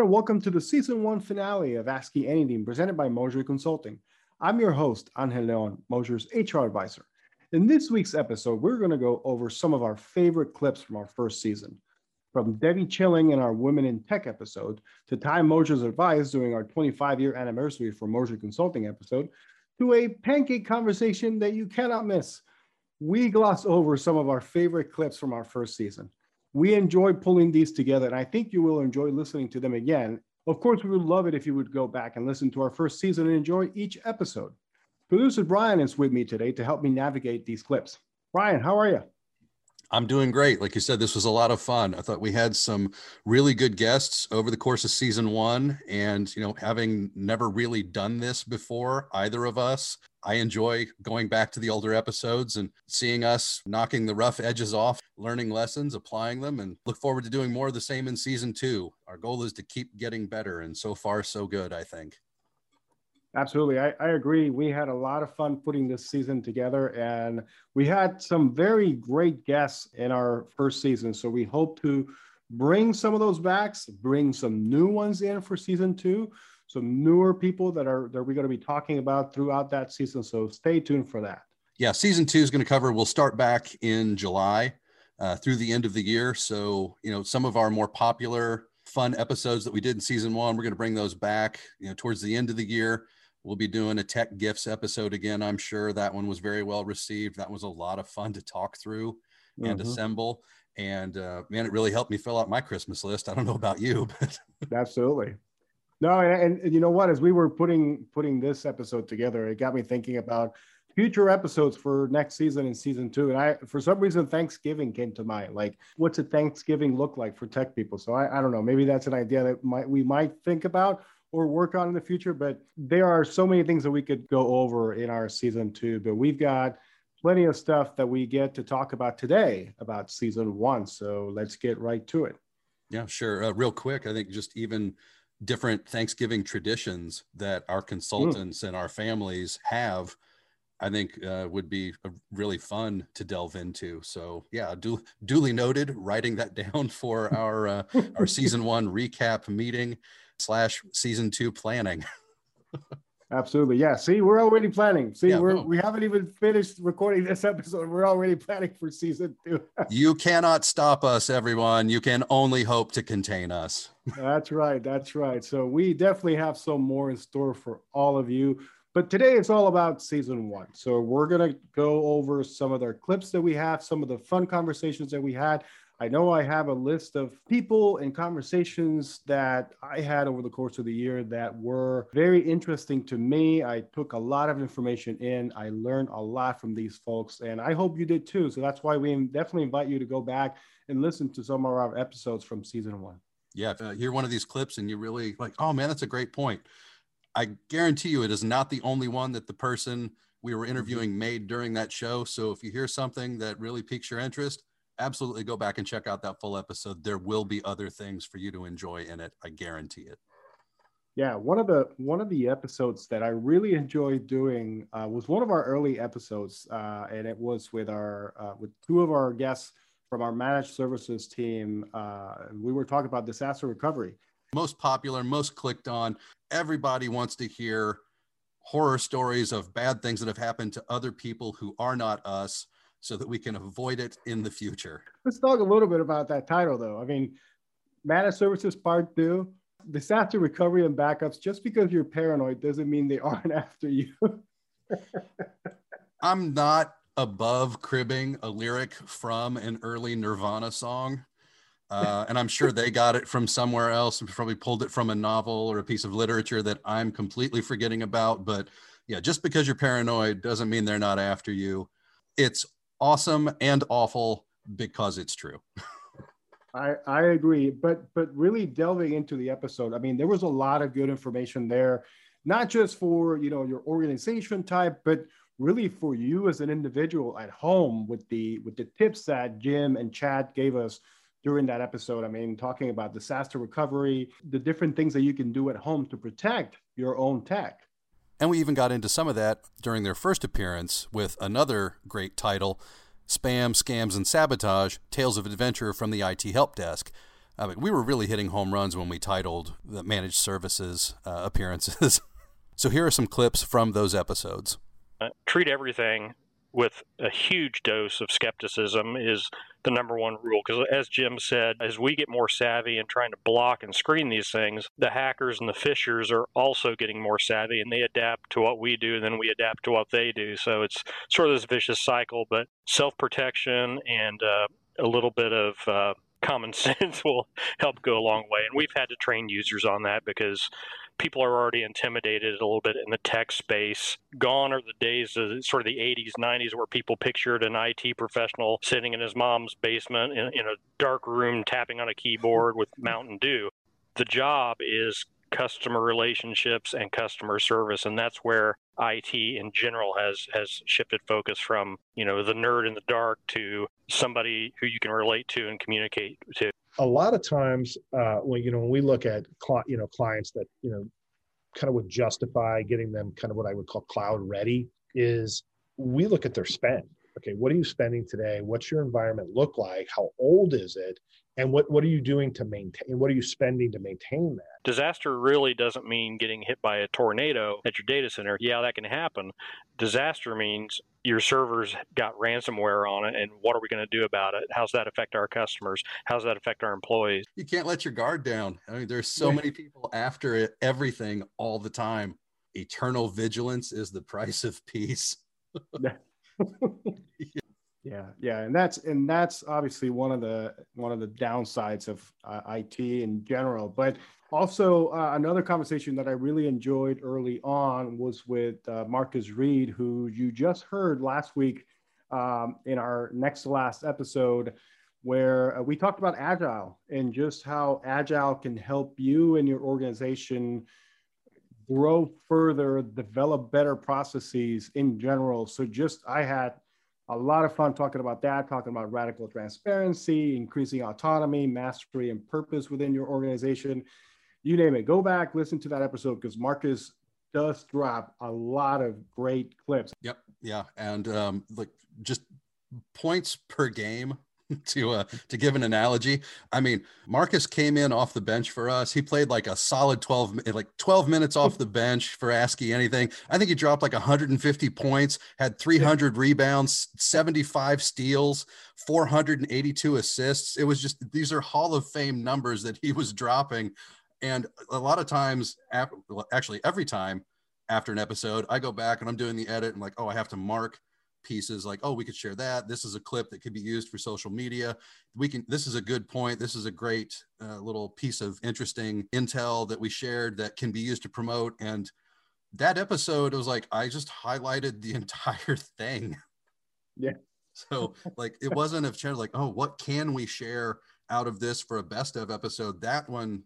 and welcome to the season one finale of ASCII Anything presented by Moser Consulting. I'm your host, Angel Leon, Moser's HR advisor. In this week's episode, we're going to go over some of our favorite clips from our first season. From Debbie Schilling in our Women in Tech episode, to Ty Moser's advice during our 25 year anniversary for Moser Consulting episode, to a pancake conversation that you cannot miss. We gloss over some of our favorite clips from our first season. We enjoy pulling these together, and I think you will enjoy listening to them again. Of course, we would love it if you would go back and listen to our first season and enjoy each episode. Producer Brian is with me today to help me navigate these clips. Brian, how are you? I'm doing great. Like you said, this was a lot of fun. I thought we had some really good guests over the course of season one. And, you know, having never really done this before, either of us, I enjoy going back to the older episodes and seeing us knocking the rough edges off, learning lessons, applying them, and look forward to doing more of the same in season two. Our goal is to keep getting better. And so far, so good, I think. Absolutely. I, I, agree. We had a lot of fun putting this season together, and we had some very great guests in our first season. So we hope to bring some of those back, bring some new ones in for season two, some newer people that are that we're going to be talking about throughout that season. So stay tuned for that. Yeah, season two is going to cover. We'll start back in July uh, through the end of the year. So you know, some of our more popular, fun episodes that we did in season one, we're going to bring those back. You know, towards the end of the year We'll be doing a tech gifts episode again. I'm sure that one was very well received. That was a lot of fun to talk through and mm-hmm. assemble. And uh, man, it really helped me fill out my Christmas list. I don't know about you, but absolutely. No, and, and you know what? As we were putting putting this episode together, it got me thinking about future episodes for next season and season two. And I, for some reason, Thanksgiving came to mind. Like, what's a Thanksgiving look like for tech people? So I, I don't know. Maybe that's an idea that might we might think about, or work on in the future. But there are so many things that we could go over in our season two. But we've got plenty of stuff that we get to talk about today about season one. So let's get right to it. Yeah, sure. Uh, real quick, I think just even different Thanksgiving traditions that our consultants mm. and our families have. I think uh, would be really fun to delve into. So yeah, du- duly noted. Writing that down for our uh, our season one recap meeting slash season two planning. Absolutely. Yeah. See, we're already planning. See, yeah, we're, we haven't even finished recording this episode. We're already planning for season two. you cannot stop us, everyone. You can only hope to contain us. that's right. That's right. So we definitely have some more in store for all of you. But today it's all about season one. So we're going to go over some of their clips that we have, some of the fun conversations that we had. I know I have a list of people and conversations that I had over the course of the year that were very interesting to me. I took a lot of information in. I learned a lot from these folks, and I hope you did too. So that's why we definitely invite you to go back and listen to some of our episodes from season one. Yeah, if you hear one of these clips and you really like, oh man, that's a great point. I guarantee you it is not the only one that the person we were interviewing mm-hmm. made during that show. So if you hear something that really piques your interest, absolutely go back and check out that full episode. There will be other things for you to enjoy in it. I guarantee it. Yeah, one of the one of the episodes that I really enjoyed doing uh, was one of our early episodes, uh, and it was with our uh, with two of our guests from our managed services team. Uh, we were talking about disaster recovery. Most popular, most clicked on. Everybody wants to hear horror stories of bad things that have happened to other people who are not us so that we can avoid it in the future. Let's talk a little bit about that title, though. I mean, managed services part two, disaster recovery and backups. Just because you're paranoid doesn't mean they aren't after you. I'm not above cribbing a lyric from an early Nirvana song. Uh, and I'm sure they got it from somewhere else and probably pulled it from a novel or a piece of literature that I'm completely forgetting about. But yeah, just because you're paranoid doesn't mean they're not after you. It's awesome and awful because it's true. I, I agree, but but really delving into the episode, I mean, there was a lot of good information there, not just for you know your organization type, but really for you as an individual at home with the with the tips that Jim and Chad gave us during that episode. I mean, talking about disaster recovery, the different things that you can do at home to protect your own tech. And we even got into some of that during their first appearance with another great title Spam, Scams, and Sabotage Tales of Adventure from the IT Help Desk. I mean, we were really hitting home runs when we titled the managed services uh, appearances. so here are some clips from those episodes. Uh, treat everything with a huge dose of skepticism is the number one rule. Because as Jim said, as we get more savvy in trying to block and screen these things, the hackers and the phishers are also getting more savvy and they adapt to what we do and then we adapt to what they do. So it's sort of this vicious cycle, but self protection and uh, a little bit of uh, common sense will help go a long way. And we've had to train users on that because people are already intimidated a little bit in the tech space. Gone are the days of sort of the 80s, 90s where people pictured an IT professional sitting in his mom's basement in, in a dark room tapping on a keyboard with Mountain Dew. The job is customer relationships and customer service and that's where IT in general has has shifted focus from you know the nerd in the dark to somebody who you can relate to and communicate to a lot of times uh, when you know when we look at cl- you know clients that you know kind of would justify getting them kind of what I would call cloud ready is we look at their spend. Okay, what are you spending today? What's your environment look like? How old is it? and what what are you doing to maintain what are you spending to maintain that? Disaster really doesn't mean getting hit by a tornado at your data center. Yeah that can happen. Disaster means your servers got ransomware on it and what are we going to do about it? How's that affect our customers? How's that affect our employees? You can't let your guard down. I mean there's so many people after it, everything all the time. Eternal vigilance is the price of peace Yeah, yeah, and that's and that's obviously one of the one of the downsides of uh, IT in general. But also uh, another conversation that I really enjoyed early on was with uh, Marcus Reed, who you just heard last week um, in our next to last episode, where uh, we talked about agile and just how agile can help you and your organization grow further, develop better processes in general. So just I had a lot of fun talking about that, talking about radical transparency, increasing autonomy, mastery, and purpose within your organization. You name it. Go back, listen to that episode because Marcus does drop a lot of great clips. Yep. Yeah. And um, like just points per game to uh, to give an analogy, I mean, Marcus came in off the bench for us. He played like a solid 12 like 12 minutes off the bench for ASCII anything. I think he dropped like 150 points, had 300 rebounds, 75 steals, 482 assists. It was just these are Hall of Fame numbers that he was dropping and a lot of times actually every time after an episode, I go back and I'm doing the edit and like, oh, I have to mark pieces like oh we could share that. This is a clip that could be used for social media. We can this is a good point. This is a great uh, little piece of interesting intel that we shared that can be used to promote. And that episode was like i just highlighted the entire thing. Yeah. So like it wasn't a channel like oh what can we share out of this for a best of episode? That one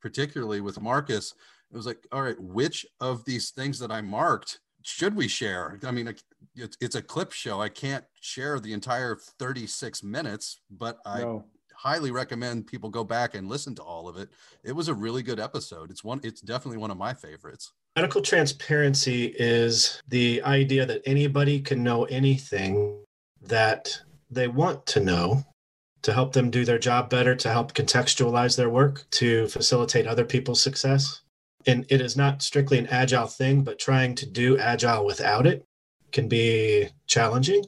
particularly with marcus it was like all right which of these things that i marked should we share? I mean, it's, it's a clip show. I can't share the entire 36 minutes, but I no. highly recommend people go back and listen to all of it. It was a really good episode. It's one, it's definitely one of my favorites. Radical transparency is the idea that anybody can know anything that they want to know to help them do their job better, to help contextualize their work, to facilitate other people's success and it is not strictly an agile thing, but trying to do agile without it can be challenging.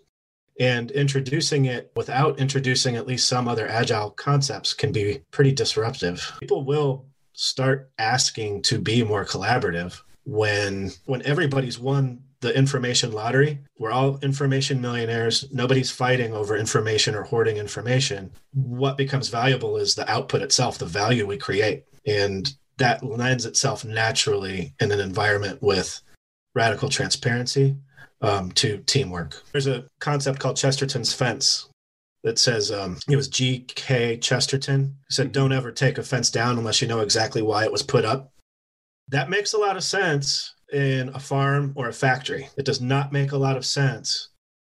And introducing it without introducing at least some other agile concepts can be pretty disruptive. People will start asking to be more collaborative when when everybody's won the information lottery. We're all information millionaires. Nobody's fighting over information or hoarding information. What becomes valuable is the output itself, the value we create. And that lends itself naturally in an environment with radical transparency um, to teamwork. There's a concept called Chesterton's fence that says um, it was G.K. Chesterton who said, "Don't ever take a fence down unless you know exactly why it was put up." That makes a lot of sense in a farm or a factory. It does not make a lot of sense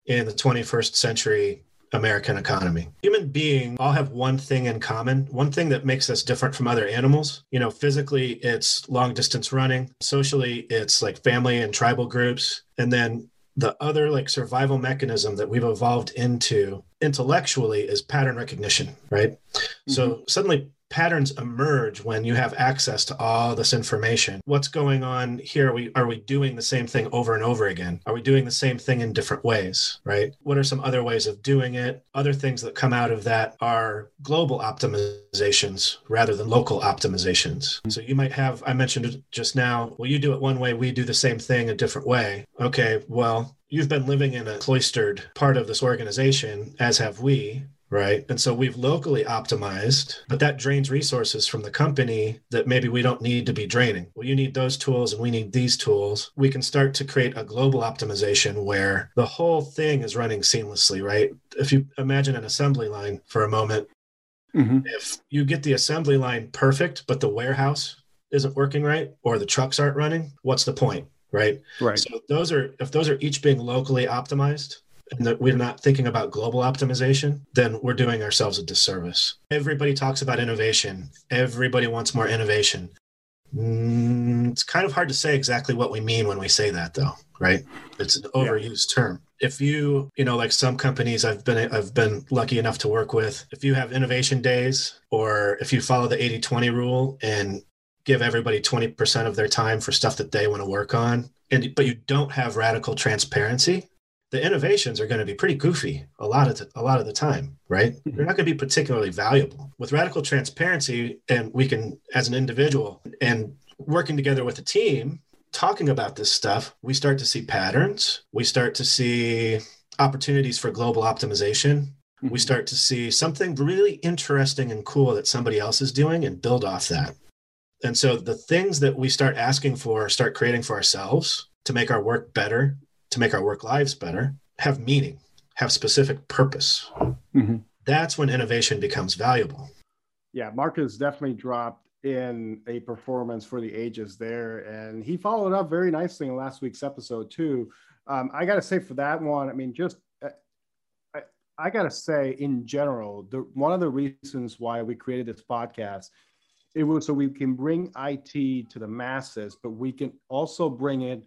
in the 21st century American economy. Human beings all have one thing in common, one thing that makes us different from other animals. You know, physically, it's long distance running, socially, it's like family and tribal groups. And then the other like survival mechanism that we've evolved into intellectually is pattern recognition, right? Mm-hmm. So suddenly, patterns emerge when you have access to all this information. What's going on here? Are we are we doing the same thing over and over again? Are we doing the same thing in different ways, right? What are some other ways of doing it? Other things that come out of that are global optimizations rather than local optimizations. So you might have I mentioned just now, well you do it one way, we do the same thing a different way. Okay, well, you've been living in a cloistered part of this organization as have we right? And so we've locally optimized, but that drains resources from the company that maybe we don't need to be draining. Well, you need those tools and we need these tools. We can start to create a global optimization where the whole thing is running seamlessly, right? If you imagine an assembly line for a moment, mm-hmm. if you get the assembly line perfect, but the warehouse isn't working right or the trucks aren't running, what's the point? Right. Right. So those are if those are each being locally optimized, and that we're not thinking about global optimization, then we're doing ourselves a disservice. Everybody talks about innovation. Everybody wants more innovation. Mm, it's kind of hard to say exactly what we mean when we say that, though, right? It's an overused yeah. term. If you, you know, like some companies I've been I've been lucky enough to work with, if you have innovation days or if you follow the 80-20 rule and give everybody 20% of their time for stuff that they want to work on, and but you don't have radical transparency, the innovations are going to be pretty goofy a lot of t- a lot of the time, right? Mm-hmm. They're not going to be particularly valuable. With radical transparency, and we can, as an individual, and working together with a team, talking about this stuff, we start to see patterns. We start to see opportunities for global optimization. Mm-hmm. We start to see something really interesting and cool that somebody else is doing and build off that. And so the things that we start asking for, start creating for ourselves to make our work better, to make our work lives better have meaning, have specific purpose. Mm-hmm. That's when innovation becomes valuable. Yeah, Mark has definitely dropped in a performance for the ages there, and he followed up very nicely in last week's episode too. Um, I got to say for that one, I mean, just uh, I, I got to say in general, the one of the reasons why we created this podcast it was so we can bring IT to the masses, but we can also bring it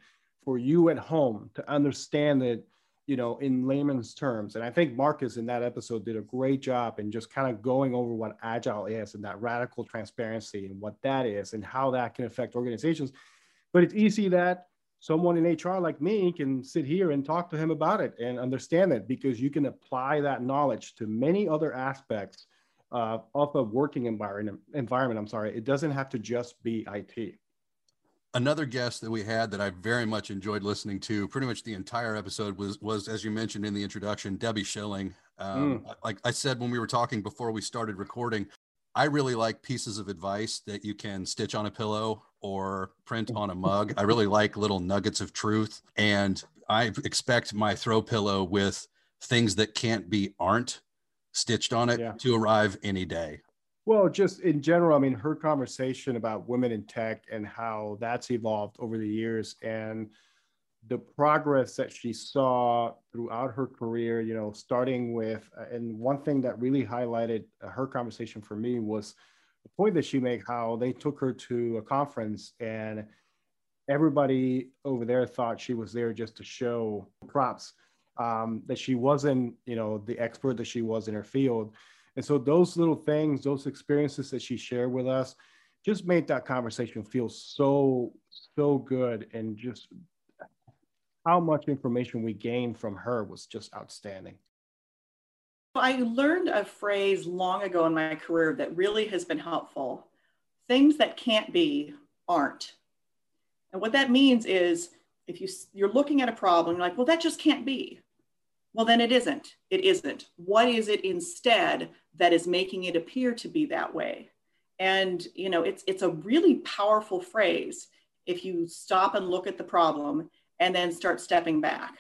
for you at home to understand it, you know, in layman's terms. And I think Marcus in that episode did a great job in just kind of going over what agile is and that radical transparency and what that is and how that can affect organizations. But it's easy that someone in HR like me can sit here and talk to him about it and understand it because you can apply that knowledge to many other aspects uh, of a working environment. Environment, I'm sorry, it doesn't have to just be IT another guest that we had that I very much enjoyed listening to pretty much the entire episode was was as you mentioned in the introduction Debbie Schilling. Um, mm. Like I said when we were talking before we started recording, I really like pieces of advice that you can stitch on a pillow or print on a mug. I really like little nuggets of truth, and I expect my throw pillow with things that can't be aren't stitched on it yeah. to arrive any day. Well, just in general, I mean, her conversation about women in tech and how that's evolved over the years and the progress that she saw throughout her career, you know, starting with, uh, and one thing that really highlighted uh, her conversation for me was the point that she made how they took her to a conference and everybody over there thought she was there just to show props, um, that she wasn't, you know, the expert that she was in her field and so those little things, those experiences that she shared with us, just made that conversation feel so so good, and just how much information we gained from her was just outstanding. I learned a phrase long ago in my career that really has been helpful. Things that can't be aren't. And what that means is if you you're looking at a problem, you're like, well, that just can't be. Well, then it isn't. It isn't. What is it instead that is making it appear to be that way? And you know, it's it's a really powerful phrase if you stop and look at the problem and then start stepping back.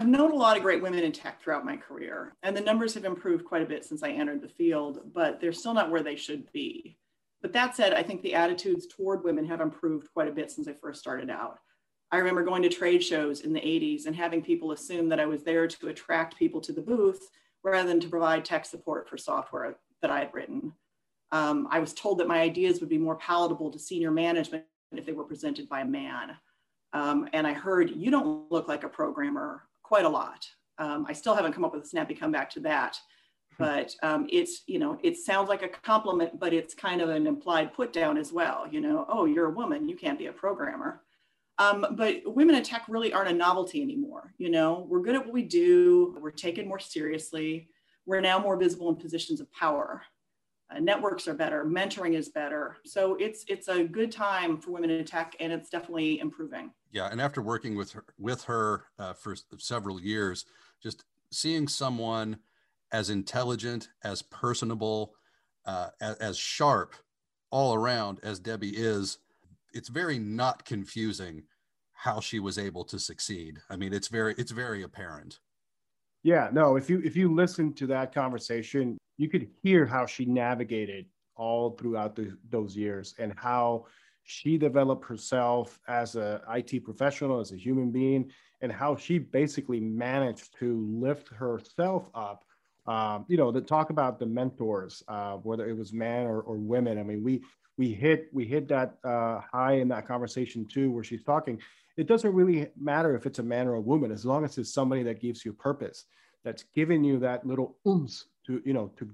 I've known a lot of great women in tech throughout my career, and the numbers have improved quite a bit since I entered the field, but they're still not where they should be. But that said, I think the attitudes toward women have improved quite a bit since I first started out. I remember going to trade shows in the 80s and having people assume that I was there to attract people to the booth rather than to provide tech support for software that I had written. Um, I was told that my ideas would be more palatable to senior management if they were presented by a man. Um, and I heard, you don't look like a programmer quite a lot. Um, I still haven't come up with a snappy comeback to that. but um, it's you know it sounds like a compliment but it's kind of an implied put down as well you know oh you're a woman you can't be a programmer um, but women in tech really aren't a novelty anymore you know? We're good at what we do. We're taken more seriously. We're now more visible in positions of power. Uh, networks are better. Mentoring is better. So it's it's a good time for women in tech and it's definitely improving. Yeah and after working with her with her uh, for several years just seeing someone as intelligent, as personable, uh, as, as sharp all around as Debbie is, it's very not confusing how she was able to succeed. I mean, it's very it's very apparent. Yeah, no, if you if you listen to that conversation, you could hear how she navigated all throughout the, those years and how she developed herself as a IT professional, as a human being, and how she basically managed to lift herself up um, you know, to talk about the mentors, uh, whether it was men or, or women. I mean, we we hit we hit that uh, high in that conversation too, where she's talking. It doesn't really matter if it's a man or a woman, as long as it's somebody that gives you purpose, that's giving you that little oomph to you know to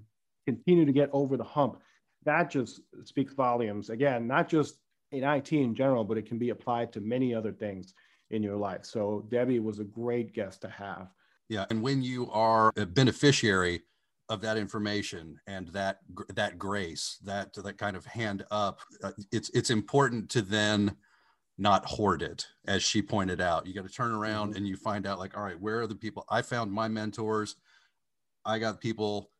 continue to get over the hump. That just speaks volumes. Again, not just in IT in general, but it can be applied to many other things in your life. So Debbie was a great guest to have. Yeah, and when you are a beneficiary of that information and that that grace, that that kind of hand up, uh, it's it's important to then not hoard it, as she pointed out. You got to turn around mm-hmm. and you find out, like, all right, where are the people? I found my mentors. I got people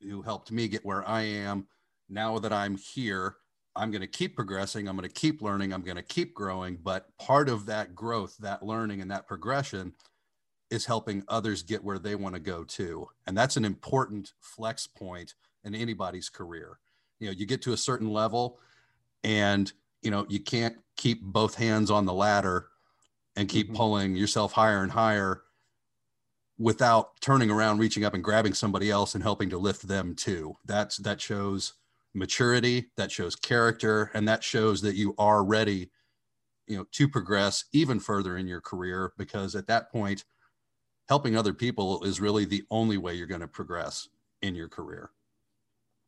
who helped me get where I am. Now that I'm here, I'm going to keep progressing. I'm going to keep learning. I'm going to keep growing. But part of that growth, that learning, and that progression is helping others get where they want to go too. And that's an important flex point in anybody's career. You know, you get to a certain level and, you know, you can't keep both hands on the ladder and keep mm-hmm. pulling yourself higher and higher without turning around, reaching up and grabbing somebody else and helping to lift them too. That's that shows maturity, that shows character, and that shows that you are ready, you know, to progress even further in your career because at that point, helping other people is really the only way you're going to progress in your career.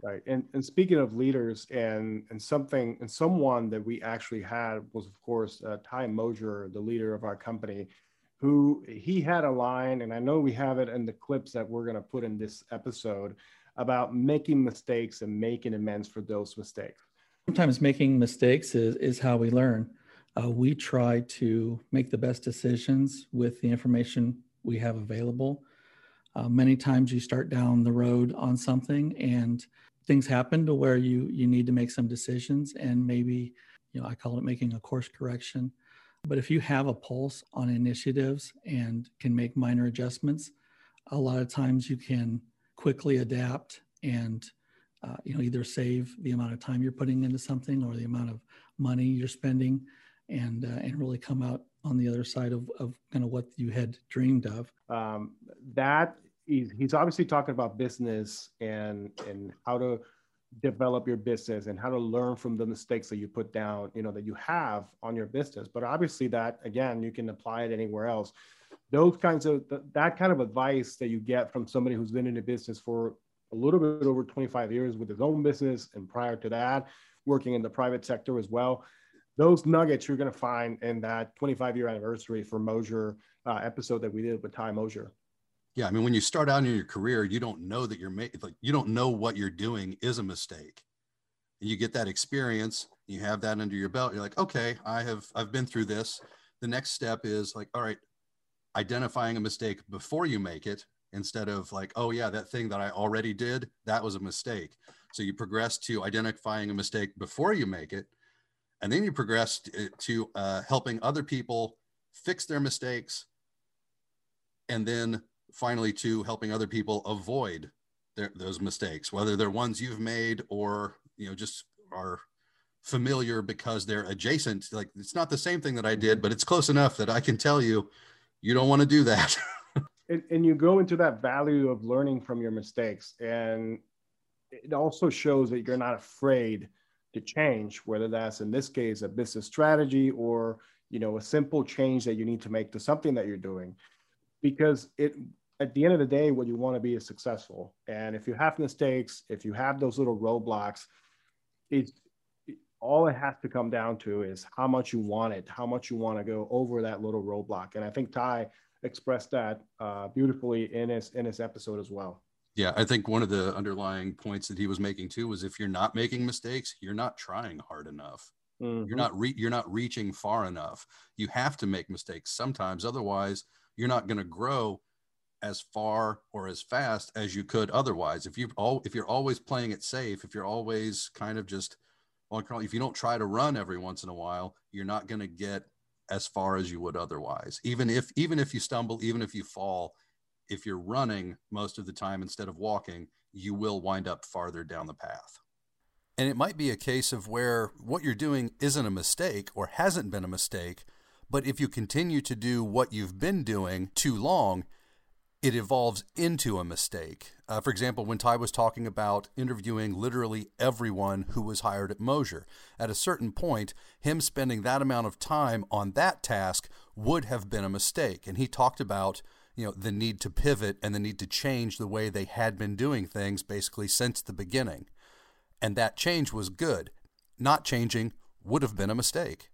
Right. And, and speaking of leaders and, and something and someone that we actually had was of course uh, Ty Moser, the leader of our company, who he had a line, and I know we have it in the clips that we're going to put in this episode about making mistakes and making amends for those mistakes. Sometimes making mistakes is, is how we learn. Uh, we try to make the best decisions with the information we have available. Uh, many times you start down the road on something and things happen to where you you need to make some decisions and maybe you know I call it making a course correction. But if you have a pulse on initiatives and can make minor adjustments, a lot of times you can quickly adapt and uh, you know either save the amount of time you're putting into something or the amount of money you're spending and uh, and really come out on the other side of, of kind of what you had dreamed of. Um, that he's, he's obviously talking about business and and how to develop your business and how to learn from the mistakes that you put down, you know, that you have on your business. But obviously, that again, you can apply it anywhere else. Those kinds of that kind of advice that you get from somebody who's been in the business for a little bit over 25 years with his own business, and prior to that, working in the private sector as well those nuggets you're going to find in that 25 year anniversary for Moser uh, episode that we did with Ty Moser. Yeah, I mean, when you start out in your career, you don't know that you're making like you don't know what you're doing is a mistake, and you get that experience. You have that under your belt. You're like, okay, I have I've been through this. The next step is like, all right, identifying a mistake before you make it instead of like, oh yeah, that thing that I already did that was a mistake. So you progress to identifying a mistake before you make it and then you progress to, to uh, helping other people fix their mistakes and then finally to helping other people avoid their, those mistakes whether they're ones you've made or you know just are familiar because they're adjacent. Like it's not the same thing that i did but it's close enough that i can tell you you don't want to do that. And, and you go into that value of learning from your mistakes and it also shows that you're not afraid to change, whether that's in this case a business strategy or you know a simple change that you need to make to something that you're doing, because it at the end of the day, what you want to be is successful. And if you have mistakes, if you have those little roadblocks, it's all it has to come down to is how much you want it, how much you want to go over that little roadblock. And I think Ty expressed that uh, beautifully in his in his episode as well. Yeah, I think one of the underlying points that he was making too was if you're not making mistakes, you're not trying hard enough. Mm-hmm. You're not re- you're not reaching far enough. You have to make mistakes sometimes, otherwise you're not going to grow as far or as fast as you could otherwise. If you all if you're always playing it safe, if you're always kind of just well, if you don't try to run every once in a while, you're not going to get as far as you would otherwise. Even if even if you stumble, even if you fall, if you're running most of the time instead of walking, you will wind up farther down the path. And it might be a case of where what you're doing isn't a mistake or hasn't been a mistake, but if you continue to do what you've been doing too long, it evolves into a mistake. Uh, for example, when Ty was talking about interviewing literally everyone who was hired at Moser, at a certain point, him spending that amount of time on that task would have been a mistake. And he talked about you know the need to pivot and the need to change the way they had been doing things basically since the beginning. And that change was good. Not changing would have been a mistake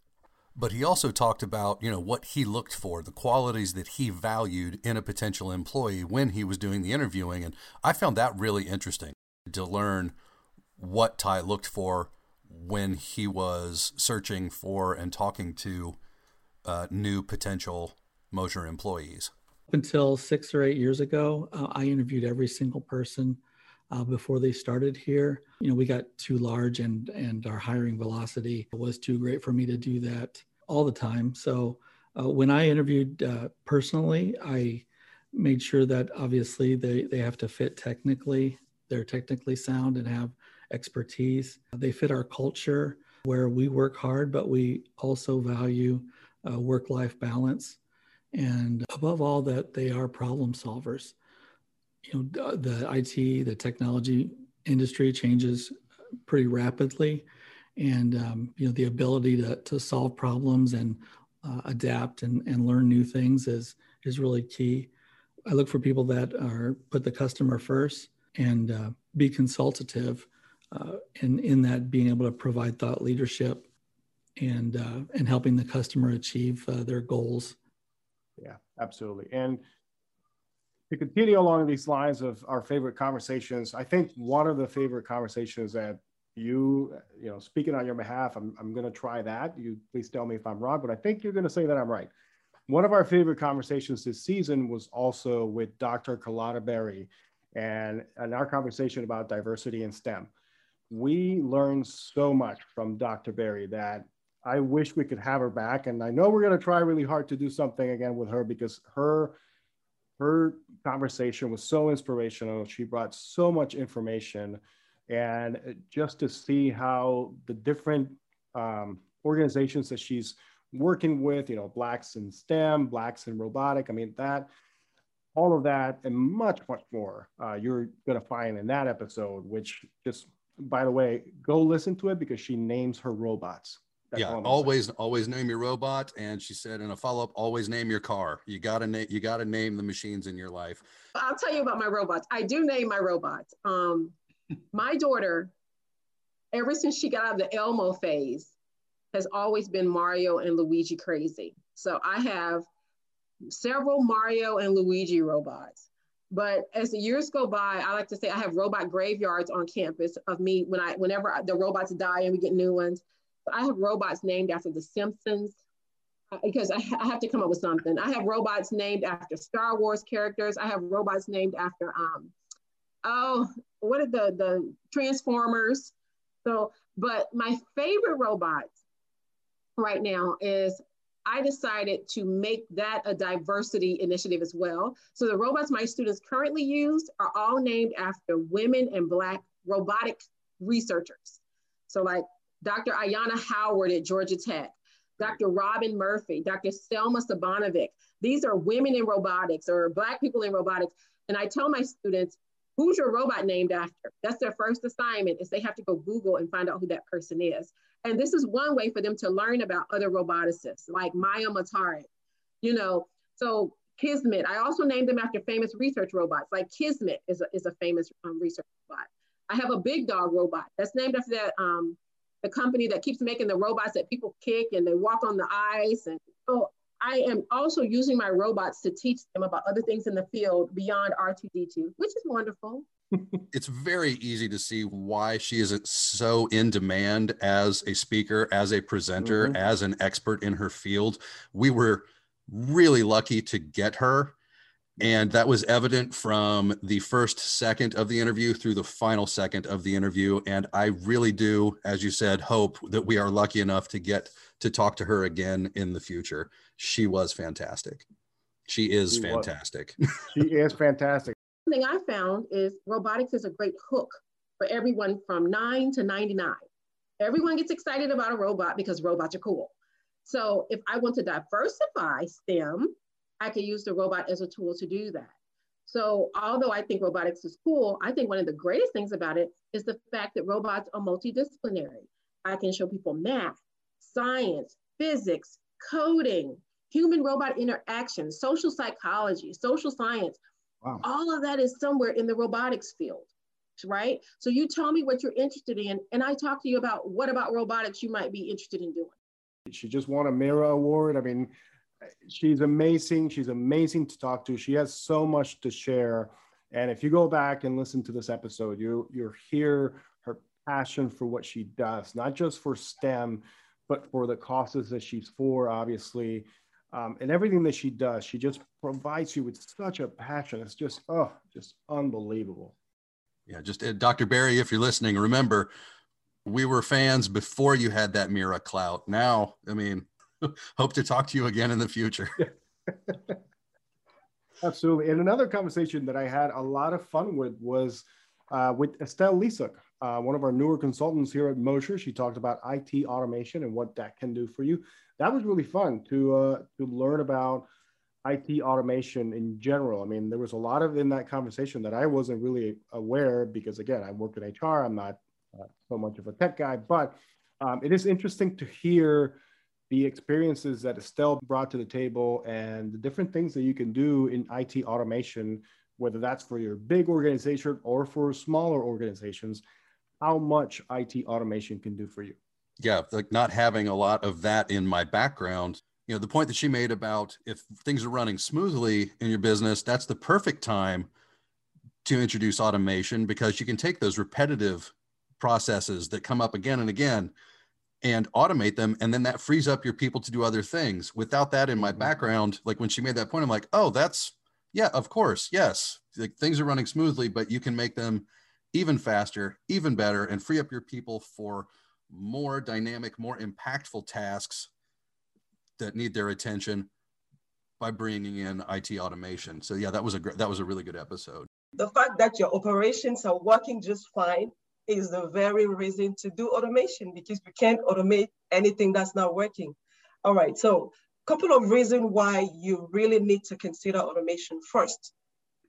but he also talked about you know what he looked for the qualities that he valued in a potential employee when he was doing the interviewing and i found that really interesting to learn what ty looked for when he was searching for and talking to uh, new potential moser employees until six or eight years ago uh, i interviewed every single person uh, before they started here. You know, we got too large and and our hiring velocity was too great for me to do that all the time. So uh, when I interviewed uh, personally, I made sure that obviously they, they have to fit technically, they're technically sound and have expertise. They fit our culture where we work hard, but we also value uh, work life balance. And above all, that they are problem solvers. You know, the IT, the technology industry changes pretty rapidly. And um, you know the ability to, to solve problems and uh, adapt and, and learn new things is is really key. I look for people that are put the customer first and uh, be consultative uh, and in that being able to provide thought leadership and uh, and helping the customer achieve uh, their goals yeah absolutely and to continue along these lines of our favorite conversations i think one of the favorite conversations that you, you know, speaking on your behalf, I'm, I'm going to try that. You please tell me if I'm wrong, but I think you're going to say that I'm right. One of our favorite conversations this season was also with Dr. Carlotta Berry and, and our conversation about diversity in STEM. We learned so much from Dr. Berry that I wish we could have her back. And I know we're going to try really hard to do something again with her because her her conversation was so inspirational. She brought so much information and just to see how the different um, organizations that she's working with, you know, blacks in STEM, blacks in robotic. I mean, that, all of that, and much, much more, uh, you're going to find in that episode, which just, by the way, go listen to it because she names her robots. That's yeah, always, saying. always name your robot. And she said in a follow up, always name your car. You gotta name, you gotta name the machines in your life. I'll tell you about my robots. I do name my robots. Um, my daughter, ever since she got out of the Elmo phase, has always been Mario and Luigi crazy. So I have several Mario and Luigi robots. But as the years go by, I like to say I have robot graveyards on campus of me when I whenever the robots die and we get new ones. I have robots named after the Simpsons uh, because I, I have to come up with something. I have robots named after Star Wars characters. I have robots named after um, oh, what are the the Transformers? So, but my favorite robot right now is I decided to make that a diversity initiative as well. So the robots my students currently use are all named after women and Black robotic researchers. So like Dr. Ayanna Howard at Georgia Tech, Dr. Robin Murphy, Dr. Selma Sabanovic. These are women in robotics or Black people in robotics. And I tell my students, who's your robot named after? That's their first assignment is they have to go Google and find out who that person is. And this is one way for them to learn about other roboticists like Maja Matarić, you know. So Kismet. I also named them after famous research robots, like Kismet is a, is a famous um, research robot. I have a big dog robot that's named after that um, the company that keeps making the robots that people kick and they walk on the ice. And so I am also using my robots to teach them about other things in the field beyond R2D2, which is wonderful. it's very easy to see why she is so in demand as a speaker, as a presenter, mm-hmm. as an expert in her field. We were really lucky to get her. And that was evident from the first second of the interview through the final second of the interview. And I really do, as you said, hope that we are lucky enough to get to talk to her again in the future. She was fantastic. She is she fantastic. she is fantastic. One thing I found is robotics is a great hook for everyone from nine to 99. Everyone gets excited about a robot because robots are cool. So if I want to diversify STEM, I can use the robot as a tool to do that. So although I think robotics is cool, I think one of the greatest things about it is the fact that robots are multidisciplinary. I can show people math, science, physics, coding, human robot interaction, social psychology, social science. Wow. All of that is somewhere in the robotics field, right? So you tell me what you're interested in, and I talk to you about what about robotics you might be interested in doing. She just won a Mira Award. I mean, she's amazing. She's amazing to talk to. She has so much to share. And if you go back and listen to this episode, you you hear her passion for what she does, not just for STEM, but for the causes that she's for, obviously, um, and everything that she does. She just provides you with such a passion. It's just oh, just unbelievable. Yeah, just uh, Dr. Berry, if you're listening, remember we were fans before you had that Mira clout. Now, I mean, hope to talk to you again in the future. Absolutely. And another conversation that I had a lot of fun with was uh, with Estelle Lisuk, uh, one of our newer consultants here at Moser. She talked about IT automation and what that can do for you. That was really fun to uh, to learn about IT automation in general. I mean, there was a lot of in that conversation that I wasn't really aware because again, I work in HR. I'm not uh, so much of a tech guy, but um, it is interesting to hear the experiences that Estelle brought to the table and the different things that you can do in IT automation, whether that's for your big organization or for smaller organizations, how much IT automation can do for you. Yeah, like not having a lot of that in my background. You know, the point that she made about if things are running smoothly in your business, that's the perfect time to introduce automation because you can take those repetitive processes that come up again and again and automate them and then that frees up your people to do other things without that in my mm-hmm. background like when she made that point i'm like oh that's yeah of course yes like things are running smoothly but you can make them even faster even better and free up your people for more dynamic more impactful tasks that need their attention by bringing in IT automation. So yeah, that was a that was a really good episode. The fact that your operations are working just fine is the very reason to do automation because you can't automate anything that's not working. All right, so a couple of reasons why you really need to consider automation first.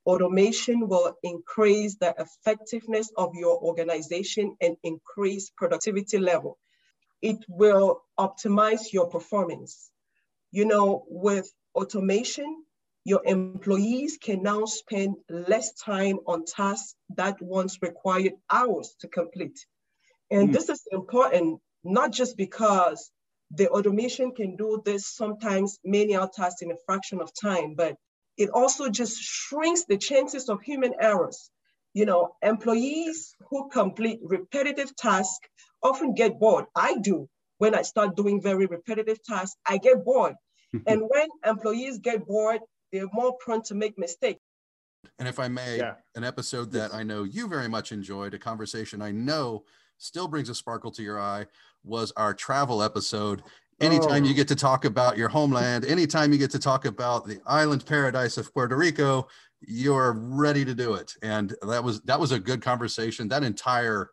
Automation will increase the effectiveness of your organization and increase productivity level. It will optimize your performance. You know, with automation, your employees can now spend less time on tasks that once required hours to complete. And mm. this is important, not just because the automation can do this sometimes many tasks in a fraction of time, but it also just shrinks the chances of human errors. You know, employees who complete repetitive tasks often get bored. I do. When I start doing very repetitive tasks, I get bored. and when employees get bored, they're more prone to make mistakes. And if I may, yeah. an episode that I know you very much enjoyed, a conversation I know still brings a sparkle to your eye, was our travel episode. Anytime oh. you get to talk about your homeland, anytime you get to talk about the island paradise of Puerto Rico, you're ready to do it. And that was that was a good conversation. That entire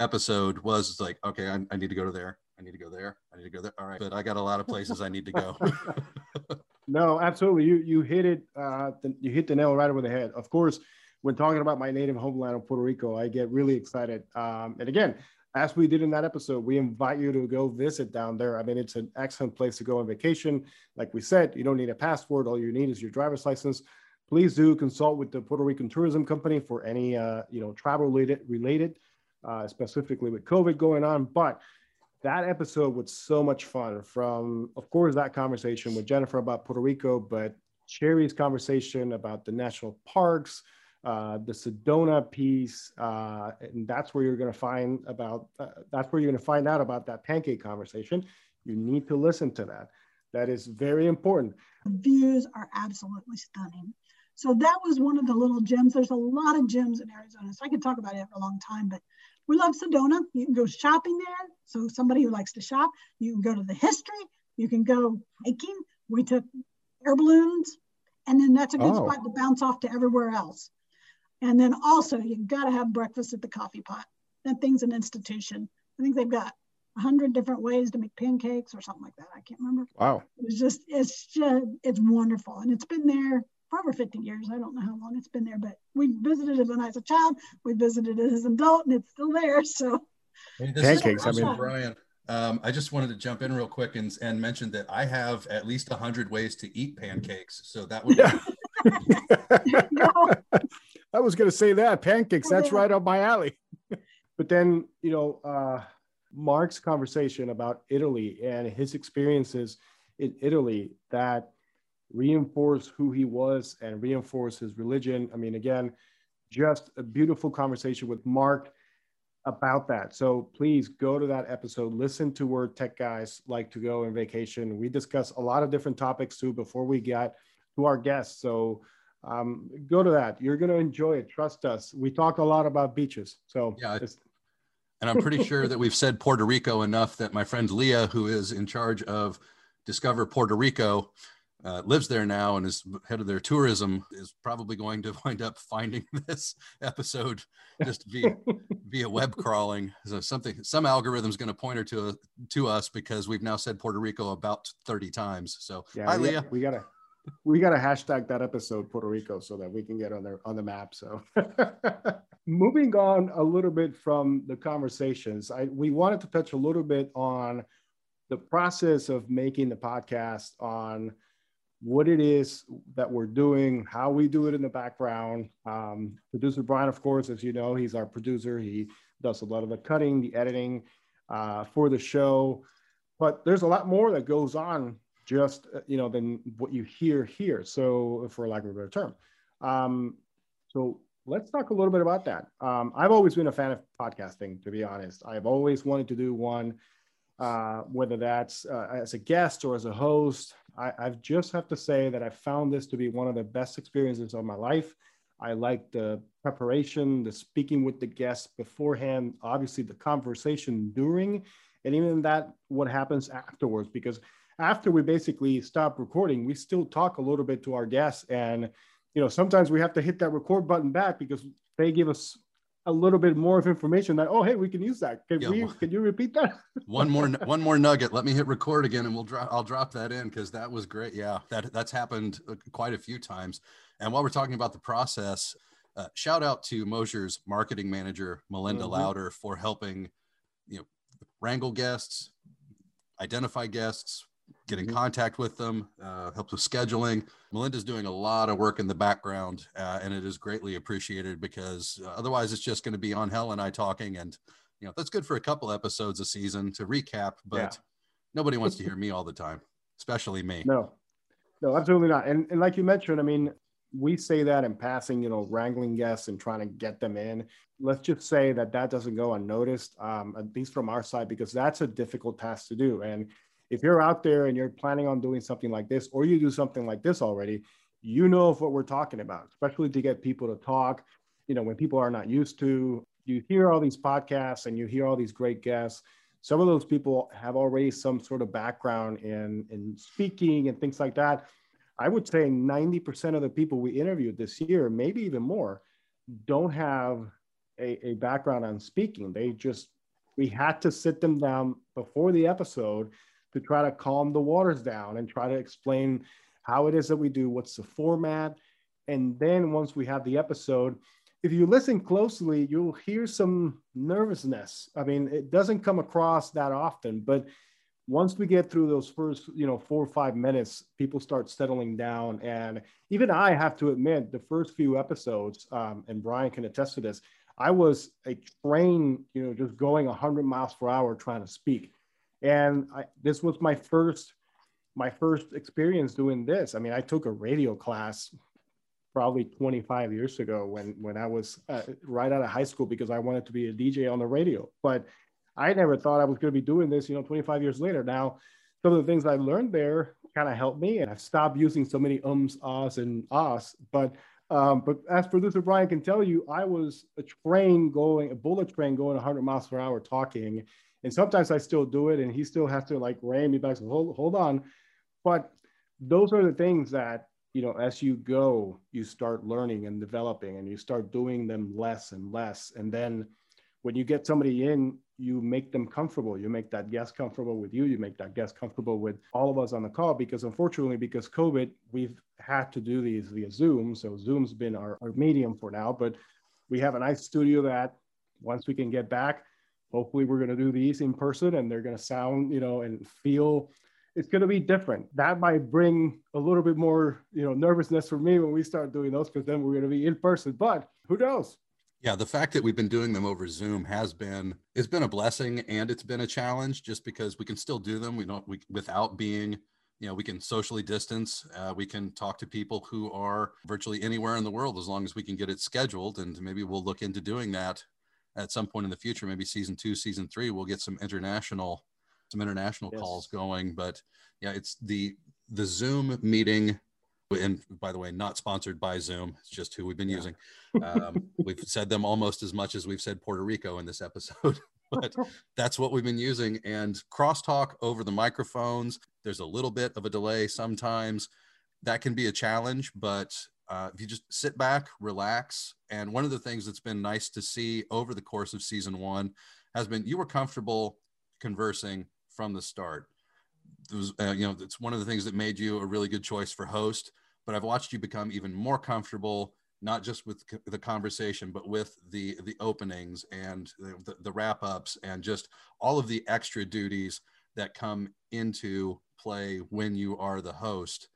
episode was like, okay, I, I need to go to there. I need to go there. I need to go there. All right, but I got a lot of places I need to go. No, absolutely. You you hit it. Uh, the, you hit the nail right over the head. Of course, when talking about my native homeland of Puerto Rico, I get really excited. Um, and again, as we did in that episode, we invite you to go visit down there. I mean, it's an excellent place to go on vacation. Like we said, you don't need a passport. All you need is your driver's license. Please do consult with the Puerto Rican Tourism Company for any, uh, you know, travel related, related uh, specifically with COVID going on. But that episode was so much fun from, of course, that conversation with Jennifer about Puerto Rico, but Cherry's conversation about the national parks, uh, the Sedona piece, uh, and that's where you're going to find about. Uh, that's where you're going to find out about that pancake conversation. You need to listen to that. That is very important. The views are absolutely stunning. So that was one of the little gems. There's a lot of gems in Arizona, so I could talk about it for a long time. But we love Sedona. You can go shopping there. So somebody who likes to shop, you can go to the history. You can go hiking. We took air balloons, and then that's a good oh. spot to bounce off to everywhere else. And then also, you got to have breakfast at the coffee pot. That thing's an institution. I think they've got a hundred different ways to make pancakes or something like that. I can't remember. Wow. It's just, it's just, it's wonderful. And it's been there for over 50 years. I don't know how long it's been there, but we visited it when I was a child. We visited it as an adult and it's still there. So hey, pancakes. I mean, Brian, um, I just wanted to jump in real quick and, and mention that I have at least a hundred ways to eat pancakes. So that would yeah. I was going to say that pancakes. That's right up my alley. but then, you know, uh, Mark's conversation about Italy and his experiences in Italy that reinforce who he was and reinforce his religion. I mean, again, just a beautiful conversation with Mark about that. So please go to that episode, listen to where tech guys like to go on vacation. We discuss a lot of different topics too before we get to our guests. So um, go to that. You're going to enjoy it. Trust us. We talk a lot about beaches. So yeah. And I'm pretty sure that we've said Puerto Rico enough that my friend Leah, who is in charge of Discover Puerto Rico, uh, lives there now and is head of their tourism, is probably going to wind up finding this episode just via via web crawling. So something, some algorithm is going to point her to to us because we've now said Puerto Rico about 30 times. So yeah, hi, we Leah. we gotta we got to hashtag that episode Puerto Rico so that we can get on there on the map. So moving on a little bit from the conversations, I we wanted to touch a little bit on the process of making the podcast on what it is that we're doing, how we do it in the background. Um, producer Brian, of course, as you know, he's our producer. He does a lot of the cutting, the editing uh, for the show. But there's a lot more that goes on just uh, you know than what you hear here. So, for lack of a better term, um, so let's talk a little bit about that. Um, I've always been a fan of podcasting, to be honest. I've always wanted to do one, uh, whether that's uh, as a guest or as a host. I, I just have to say that I found this to be one of the best experiences of my life. I like the preparation, the speaking with the guests beforehand, obviously the conversation during, and even that what happens afterwards. Because after we basically stop recording, we still talk a little bit to our guests. And, you know, sometimes we have to hit that record button back because they give us a little bit more of information that, oh, hey, we can use that. Can, yeah, we, can you repeat that? one more, one more nugget. Let me hit record again and we'll drop, I'll drop that in because that was great. Yeah, that that's happened uh, quite a few times. And while we're talking about the process, uh, shout out to Moser's marketing manager, Melinda mm-hmm. Louder, for helping, you know, wrangle guests, identify guests, get in mm-hmm. contact with them, uh, helps with scheduling. Melinda's doing a lot of work in the background, uh, and it is greatly appreciated because uh, otherwise it's just going to be on Hell and I talking, and you know that's good for a couple episodes a season to recap, but yeah. nobody wants to hear me all the time, especially me. No, no, absolutely not. And and like you mentioned, I mean, we say that in passing, you know, wrangling guests and trying to get them in. Let's just say that that doesn't go unnoticed, um, at least from our side, because that's a difficult task to do. And if you're out there and you're planning on doing something like this, or you do something like this already, you know what we're talking about, especially to get people to talk. You know, when people are not used to, you hear all these podcasts and you hear all these great guests. Some of those people have already some sort of background in, in speaking and things like that. I would say 90% of the people we interviewed this year, maybe even more, don't have a, a background on speaking. They just, we had to sit them down before the episode to try to calm the waters down and try to explain how it is that we do, what's the format. And then once we have the episode, if you listen closely, you'll hear some nervousness. I mean, it doesn't come across that often, but once we get through those first, you know, four or five minutes, people start settling down. And even I have to admit, the first few episodes, um, and Brian can attest to this, I was a train, you know, just going 100 miles per hour trying to speak. And I, this was my first, my first experience doing this. I mean, I took a radio class probably 25 years ago when when I was uh, right out of high school because I wanted to be a DJ on the radio. But I never thought I was going to be doing this, you know, 25 years later. Now, some of the things I learned there kind of helped me, and I've stopped using so many ums, ahs, and ahs. But um, but as producer Brian can tell you, I was a train going, a bullet train going 100 miles per hour talking, and sometimes I still do it, and he still has to like rein me back. So hold hold on, but those are the things that you know as you go you start learning and developing and you start doing them less and less and then when you get somebody in, you make them comfortable. You make that guest comfortable with you. You make that guest comfortable with all of us on the call because unfortunately, because COVID, we've had to do these via Zoom. So Zoom's been our, our medium for now, but we have a nice studio that once we can get back, hopefully we're going to do these in person and they're going to sound, you know, and feel it's going to be different. That might bring a little bit more, you know, nervousness for me when we start doing those because then we're going to be in person. But who knows? Yeah, the fact that we've been doing them over Zoom has been it's been a blessing and it's been a challenge just because we can still do them. We don't we without being you know we can socially distance uh, we can talk to people who are virtually anywhere in the world as long as we can get it scheduled and maybe we'll look into doing that at some point in the future maybe season two season three we'll get some international some international yes. calls going but yeah it's the the zoom meeting and by the way, not sponsored by Zoom. It's just who we've been yeah. using. Um, we've said them almost as much as we've said Puerto Rico in this episode, but that's what we've been using. And crosstalk over the microphones. There's a little bit of a delay sometimes. That can be a challenge, but uh, if you just sit back, relax. And one of the things that's been nice to see over the course of season one has been you were comfortable conversing from the start was, uh, you know, it's one of the things that made you a really good choice for host. But I've watched you become even more comfortable, not just with the conversation, but with the the openings and the, the wrap ups and just all of the extra duties that come into play when you are the host.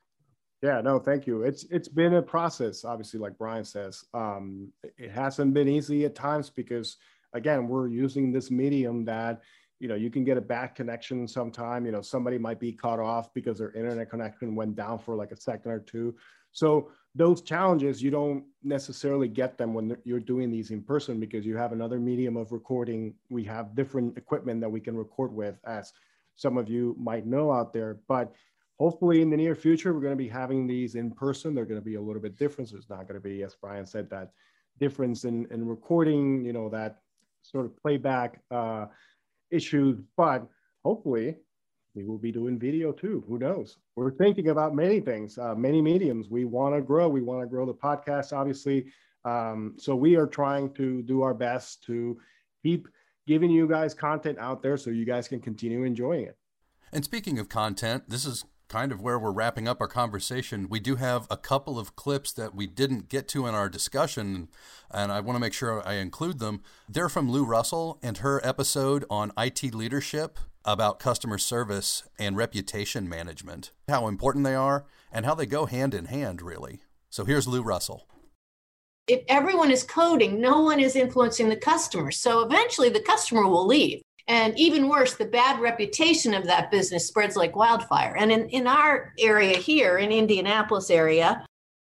Yeah, no, thank you. It's it's been a process, obviously, like Brian says. Um, it hasn't been easy at times because again, we're using this medium that you know you can get a bad connection sometime you know somebody might be cut off because their internet connection went down for like a second or two so those challenges you don't necessarily get them when you're doing these in person because you have another medium of recording we have different equipment that we can record with as some of you might know out there but hopefully in the near future we're going to be having these in person they're going to be a little bit different there's not going to be as brian said that difference in, in recording you know that sort of playback uh, issues, but hopefully we will be doing video too. Who knows? We're thinking about many things, uh, many mediums. We want to grow. We want to grow the podcast, obviously. Um, so we are trying to do our best to keep giving you guys content out there so you guys can continue enjoying it. And speaking of content, this is kind of where we're wrapping up our conversation. We do have a couple of clips that we didn't get to in our discussion, and I want to make sure I include them. They're from Lou Russell and her episode on IT leadership about customer service and reputation management, how important they are, and how they go hand in hand, really. So here's Lou Russell. If everyone is coding, no one is influencing the customer. So eventually the customer will leave. And even worse, the bad reputation of that business spreads like wildfire. And in, in our area here, in Indianapolis area,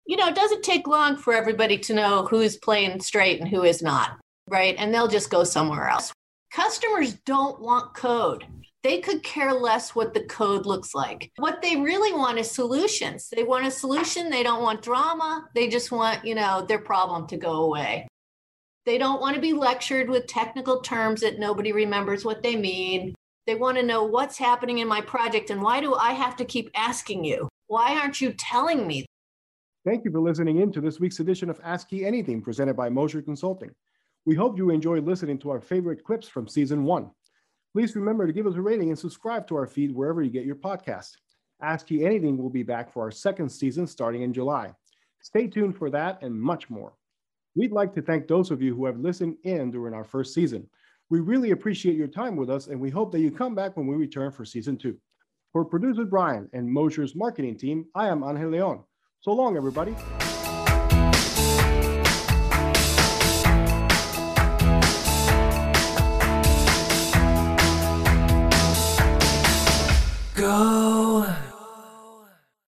you know, it doesn't take long for everybody to know who's playing straight and who is not, right? And they'll just go somewhere else. Customers don't want code. They could care less what the code looks like. What they really want is solutions. They want a solution. They don't want drama. They just want, you know, their problem to go away. They don't want to be lectured with technical terms that nobody remembers what they mean. They want to know what's happening in my project and why do I have to keep asking you? Why aren't you telling me? Thank you for listening in to this week's edition of ASCII Anything presented by Moser Consulting. We hope you enjoyed listening to our favorite clips from season one. Please remember to give us a rating and subscribe to our feed wherever you get your podcast. ASCII Anything will be back for our second season starting in July. Stay tuned for that and much more. We'd like to thank those of you who have listened in during our first season. We really appreciate your time with us, and we hope that you come back when we return for season two. For producer Brian and Moser's marketing team, I am Angel Leon. So long, everybody. Go